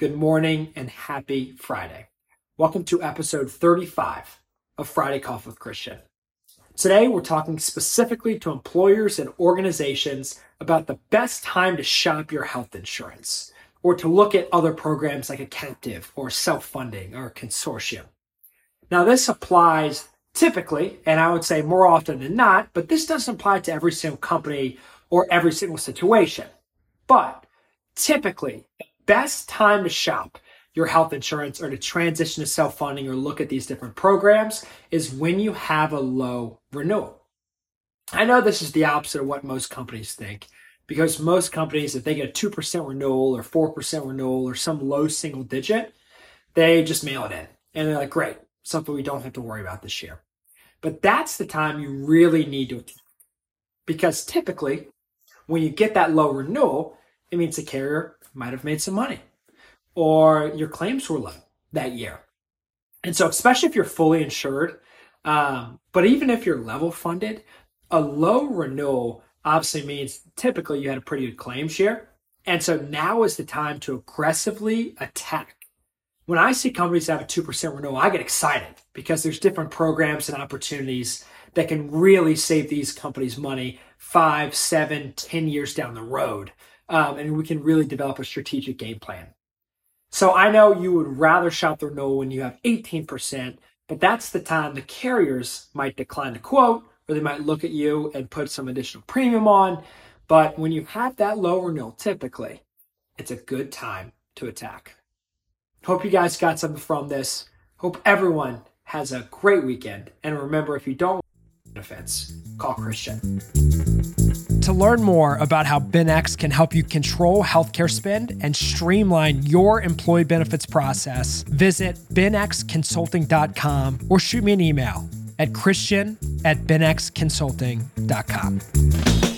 good morning, and happy Friday. Welcome to episode 35 of Friday Coffee with Christian. Today, we're talking specifically to employers and organizations about the best time to shop your health insurance or to look at other programs like a captive or self funding or consortium. Now, this applies typically, and I would say more often than not, but this doesn't apply to every single company or every single situation. But typically, best time to shop your health insurance or to transition to self funding or look at these different programs is when you have a low renewal. I know this is the opposite of what most companies think because most companies, if they get a 2% renewal or 4% renewal or some low single digit, they just mail it in. And they're like, great, something we don't have to worry about this year. But that's the time you really need to. Because typically, when you get that low renewal, it means the carrier might have made some money or your claims were low that year. And so, especially if you're fully insured, um, but even if you're level funded, a low renewal obviously means typically you had a pretty good claim share. And so now is the time to aggressively attack. When I see companies have a 2% renewal, I get excited because there's different programs and opportunities that can really save these companies money five, seven, ten years down the road. Um, and we can really develop a strategic game plan. So I know you would rather shop the renewal when you have 18%, but that's the time the carriers might decline to quote or they might look at you and put some additional premium on. But when you have that low renewal, typically, it's a good time to attack. Hope you guys got something from this. Hope everyone has a great weekend. And remember, if you don't benefits, call Christian. To learn more about how BenX can help you control healthcare spend and streamline your employee benefits process, visit benxconsulting.com or shoot me an email at christian at benxconsulting.com.